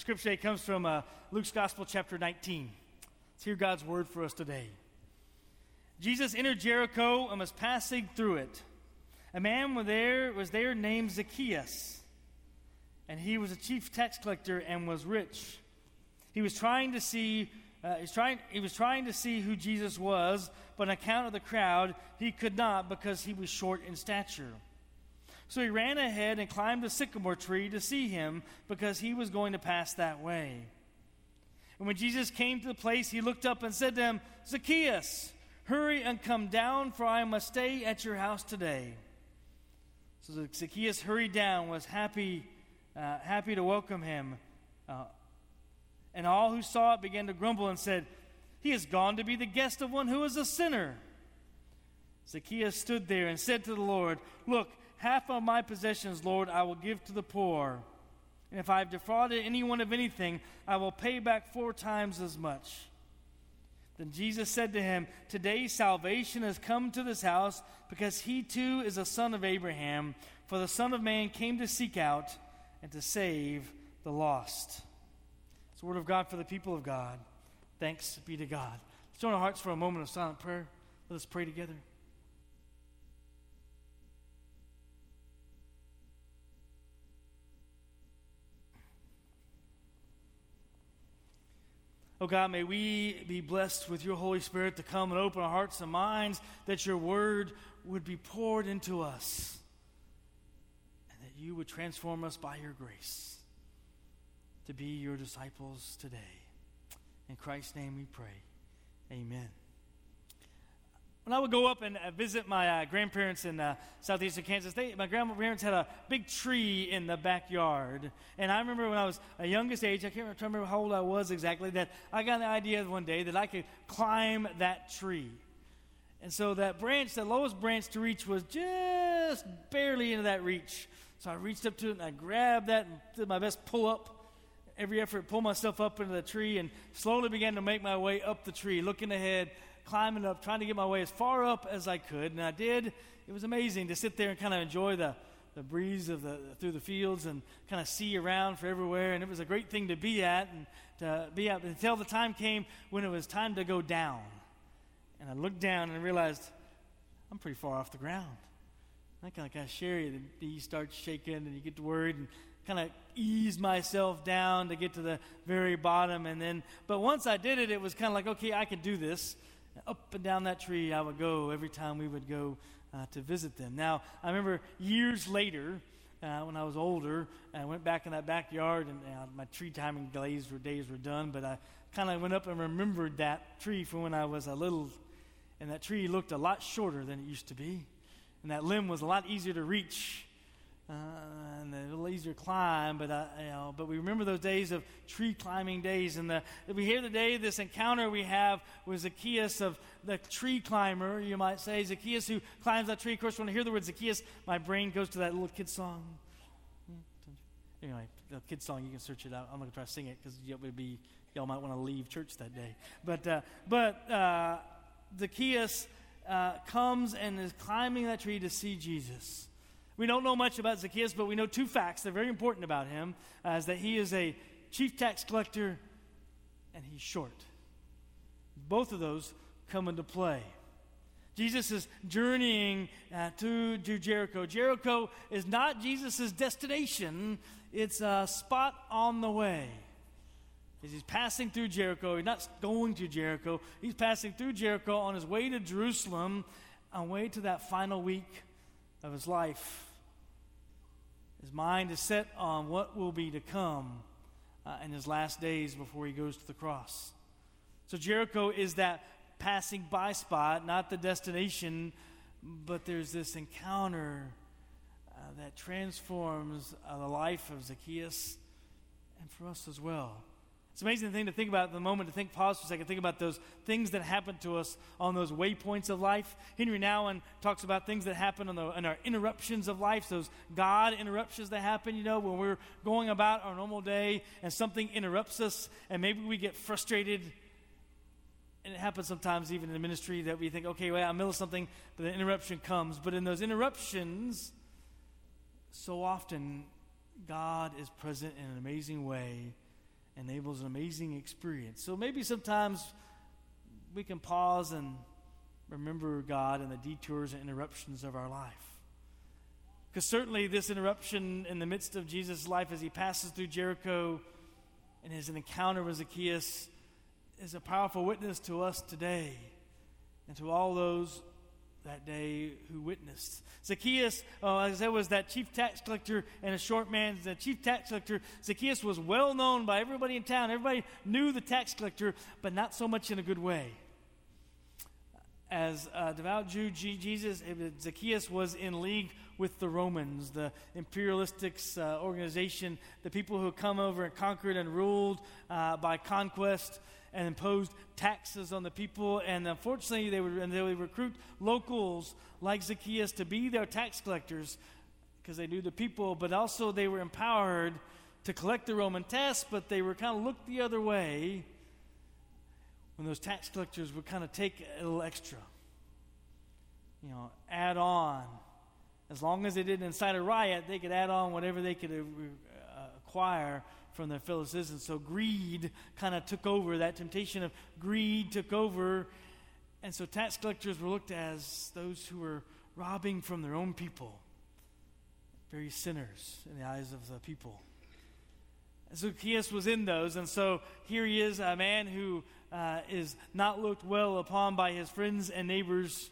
scripture today comes from uh, Luke's Gospel, chapter 19. Let's hear God's word for us today. Jesus entered Jericho and was passing through it. A man was there, was there named Zacchaeus, and he was a chief tax collector and was rich. He was trying to see. Uh, he, was trying, he was trying to see who Jesus was, but on account of the crowd, he could not because he was short in stature. So he ran ahead and climbed a sycamore tree to see him because he was going to pass that way. And when Jesus came to the place, he looked up and said to him, Zacchaeus, hurry and come down, for I must stay at your house today. So Zacchaeus hurried down, was happy, uh, happy to welcome him. Uh, and all who saw it began to grumble and said, He has gone to be the guest of one who is a sinner. Zacchaeus stood there and said to the Lord, Look, Half of my possessions, Lord, I will give to the poor. And if I have defrauded anyone of anything, I will pay back four times as much. Then Jesus said to him, Today salvation has come to this house, because he too is a son of Abraham. For the Son of Man came to seek out and to save the lost. It's the word of God for the people of God. Thanks be to God. Let's join our hearts for a moment of silent prayer. Let us pray together. Oh God, may we be blessed with your Holy Spirit to come and open our hearts and minds that your word would be poured into us and that you would transform us by your grace to be your disciples today. In Christ's name we pray. Amen when I would go up and uh, visit my uh, grandparents in uh, southeastern Kansas, they, my grandparents had a big tree in the backyard. And I remember when I was a youngest age, I can't remember how old I was exactly, that I got the idea one day that I could climb that tree. And so that branch, the lowest branch to reach, was just barely into that reach. So I reached up to it and I grabbed that and did my best pull up every effort, pull myself up into the tree, and slowly began to make my way up the tree, looking ahead, climbing up, trying to get my way as far up as I could. And I did. It was amazing to sit there and kind of enjoy the, the breeze of the through the fields and kind of see around for everywhere. And it was a great thing to be at and to be at until the time came when it was time to go down. And I looked down and realized I'm pretty far off the ground. I kind of got scary. The knees start shaking and you get worried and kind of ease myself down to get to the very bottom. And then, but once I did it, it was kind of like, okay, I can do this up and down that tree I would go every time we would go uh, to visit them. Now, I remember years later, uh, when I was older, I went back in that backyard, and uh, my tree timing days were, days were done, but I kind of went up and remembered that tree from when I was a little, and that tree looked a lot shorter than it used to be, and that limb was a lot easier to reach uh, and a little easier climb. But uh, you know, but we remember those days of tree climbing days, and the, we hear the day this encounter we have with Zacchaeus of the tree climber, you might say Zacchaeus who climbs that tree. Of course, when I hear the word Zacchaeus, my brain goes to that little kid song. Anyway, the kid song you can search it out. I'm to try to sing it because it would be y'all might want to leave church that day. But uh, but uh, Zacchaeus uh, comes and is climbing that tree to see Jesus. We don't know much about Zacchaeus, but we know two facts that are very important about him uh, is that he is a chief tax collector and he's short. Both of those come into play. Jesus is journeying uh, to, to Jericho. Jericho is not Jesus' destination, it's a spot on the way. As he's passing through Jericho, he's not going to Jericho, he's passing through Jericho on his way to Jerusalem, on way to that final week of his life. His mind is set on what will be to come uh, in his last days before he goes to the cross. So Jericho is that passing by spot, not the destination, but there's this encounter uh, that transforms uh, the life of Zacchaeus and for us as well. It's amazing thing to think about the moment, to think, pause for a second, think about those things that happen to us on those waypoints of life. Henri Nouwen talks about things that happen on, the, on our interruptions of life, those God interruptions that happen, you know, when we're going about our normal day and something interrupts us and maybe we get frustrated. And it happens sometimes even in the ministry that we think, okay, well, I'm in the middle of something, but the interruption comes. But in those interruptions, so often God is present in an amazing way enables an amazing experience. So maybe sometimes we can pause and remember God and the detours and interruptions of our life. Because certainly, this interruption in the midst of Jesus' life as he passes through Jericho and his encounter with Zacchaeus is a powerful witness to us today and to all those that day who witnessed. Zacchaeus, uh, as I said, was that chief tax collector and a short man. The chief tax collector, Zacchaeus was well known by everybody in town. Everybody knew the tax collector, but not so much in a good way. As a devout Jew, Jesus, Zacchaeus was in league with the Romans, the imperialistic uh, organization, the people who come over and conquered and ruled uh, by conquest and imposed taxes on the people. And unfortunately, they would, and they would recruit locals like Zacchaeus to be their tax collectors because they knew the people, but also they were empowered to collect the Roman tax, but they were kind of looked the other way when those tax collectors would kind of take a little extra. You know, add on. As long as they didn't incite a riot, they could add on whatever they could uh, acquire from their fellow citizens. So greed kind of took over. That temptation of greed took over. And so tax collectors were looked as those who were robbing from their own people, very sinners in the eyes of the people. Zacchaeus was in those. And so here he is, a man who uh, is not looked well upon by his friends and neighbors.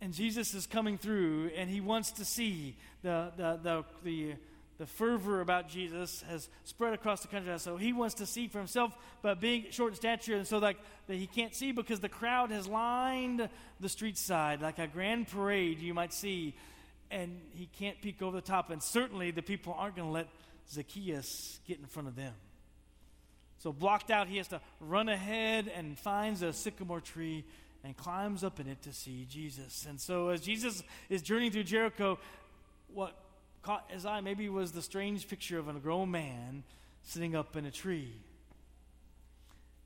And Jesus is coming through, and he wants to see the, the, the, the the fervor about Jesus has spread across the country. So he wants to see for himself, but being short in stature, and so like that he can't see because the crowd has lined the street side, like a grand parade you might see, and he can't peek over the top. And certainly the people aren't going to let Zacchaeus get in front of them. So blocked out, he has to run ahead and finds a sycamore tree and climbs up in it to see Jesus. And so as Jesus is journeying through Jericho, what caught his eye maybe was the strange picture of a grown man sitting up in a tree.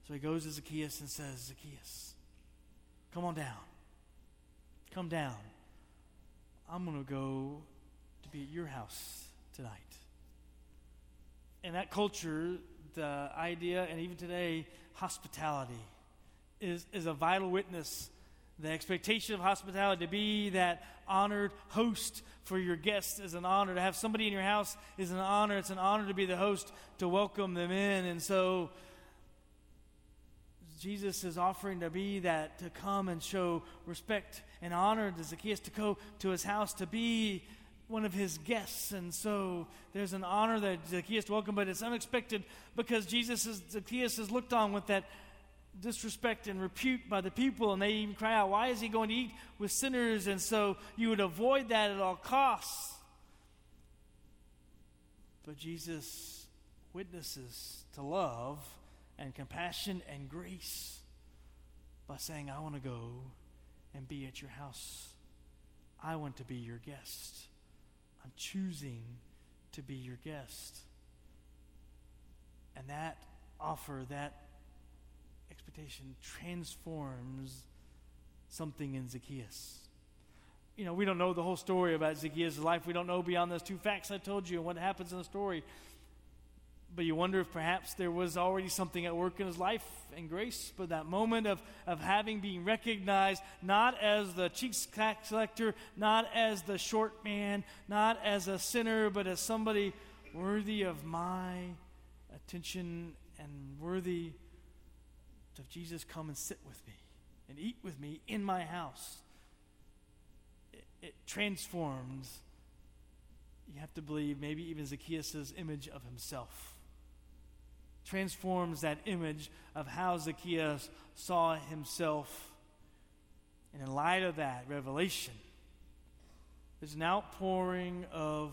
So he goes to Zacchaeus and says, Zacchaeus, come on down. Come down. I'm going to go to be at your house tonight. In that culture, the idea, and even today, hospitality is, is a vital witness the expectation of hospitality to be that honored host for your guests is an honor. To have somebody in your house is an honor. It's an honor to be the host, to welcome them in. And so Jesus is offering to be that, to come and show respect and honor to Zacchaeus, to go to his house, to be one of his guests. And so there's an honor that Zacchaeus welcome, but it's unexpected because Jesus is, Zacchaeus is looked on with that disrespect and repute by the people, and they even cry out, Why is he going to eat with sinners? And so you would avoid that at all costs. But Jesus witnesses to love and compassion and grace by saying, I want to go and be at your house. I want to be your guest. I'm choosing to be your guest. And that offer, that expectation transforms something in Zacchaeus. You know, we don't know the whole story about Zacchaeus' life. We don't know beyond those two facts I told you and what happens in the story. But you wonder if perhaps there was already something at work in his life and grace. But that moment of, of having been recognized not as the tax collector, not as the short man, not as a sinner, but as somebody worthy of my attention and worthy of Jesus, come and sit with me and eat with me in my house. It, it transforms, you have to believe, maybe even Zacchaeus' image of himself. Transforms that image of how Zacchaeus saw himself. And in light of that revelation, there's an outpouring of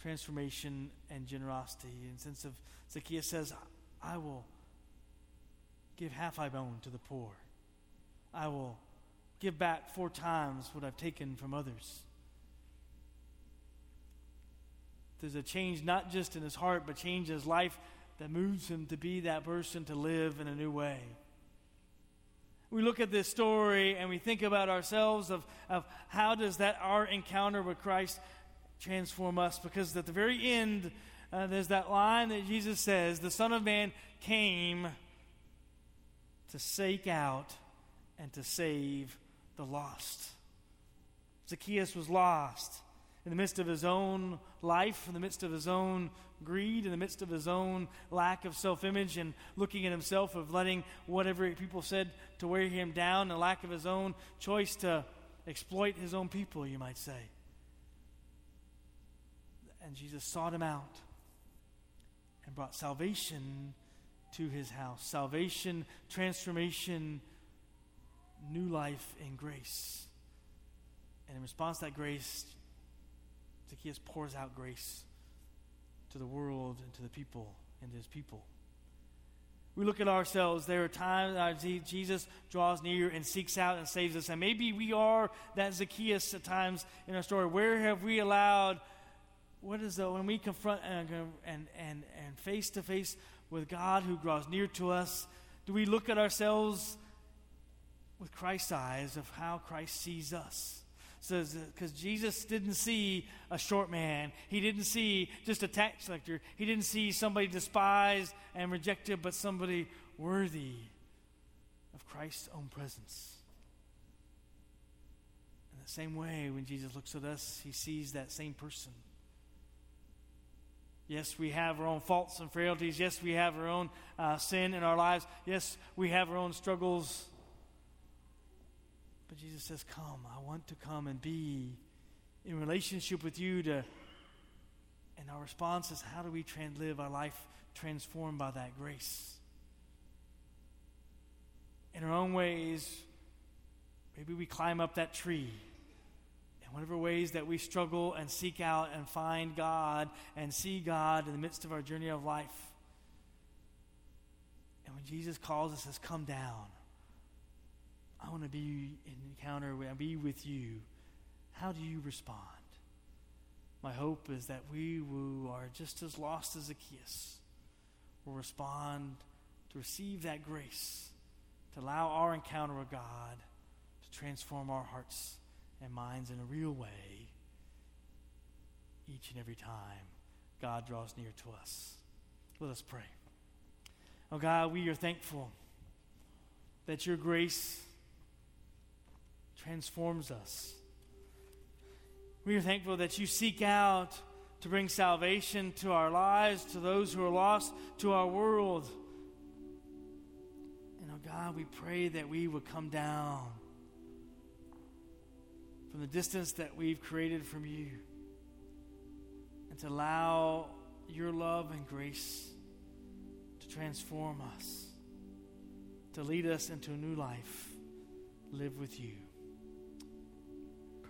transformation and generosity. In sense of Zacchaeus says, I will give half I own to the poor. I will give back four times what I've taken from others. There's a change not just in his heart, but change in his life that moves him to be that person to live in a new way. We look at this story and we think about ourselves of, of how does that our encounter with Christ transform us because at the very end uh, there's that line that Jesus says, The Son of Man came to seek out and to save the lost. Zacchaeus was lost in the midst of his own life, in the midst of his own greed, in the midst of his own lack of self image and looking at himself, of letting whatever people said to wear him down, and lack of his own choice to exploit his own people, you might say. And Jesus sought him out and brought salvation to his house salvation, transformation, new life in grace. And in response to that grace, Zacchaeus pours out grace to the world and to the people and to his people. We look at ourselves. There are times that Jesus draws near and seeks out and saves us. And maybe we are that Zacchaeus at times in our story. Where have we allowed, what is the, when we confront and, and, and, and face to face with God who draws near to us, do we look at ourselves with Christ's eyes of how Christ sees us? Says because Jesus didn't see a short man. He didn't see just a tax collector. He didn't see somebody despised and rejected, but somebody worthy of Christ's own presence. In the same way, when Jesus looks at us, he sees that same person. Yes, we have our own faults and frailties. Yes, we have our own uh, sin in our lives. Yes, we have our own struggles but Jesus says, Come, I want to come and be in relationship with you to and our response is how do we trans- live our life transformed by that grace? In our own ways, maybe we climb up that tree. In whatever ways that we struggle and seek out and find God and see God in the midst of our journey of life. And when Jesus calls us, says, Come down. I want to be in encounter with, be with you. How do you respond? My hope is that we who are just as lost as Zacchaeus will respond to receive that grace, to allow our encounter with God to transform our hearts and minds in a real way each and every time God draws near to us. Let us pray. Oh God, we are thankful that your grace transforms us. We are thankful that you seek out to bring salvation to our lives, to those who are lost, to our world. And oh God, we pray that we would come down from the distance that we've created from you and to allow your love and grace to transform us, to lead us into a new life, live with you.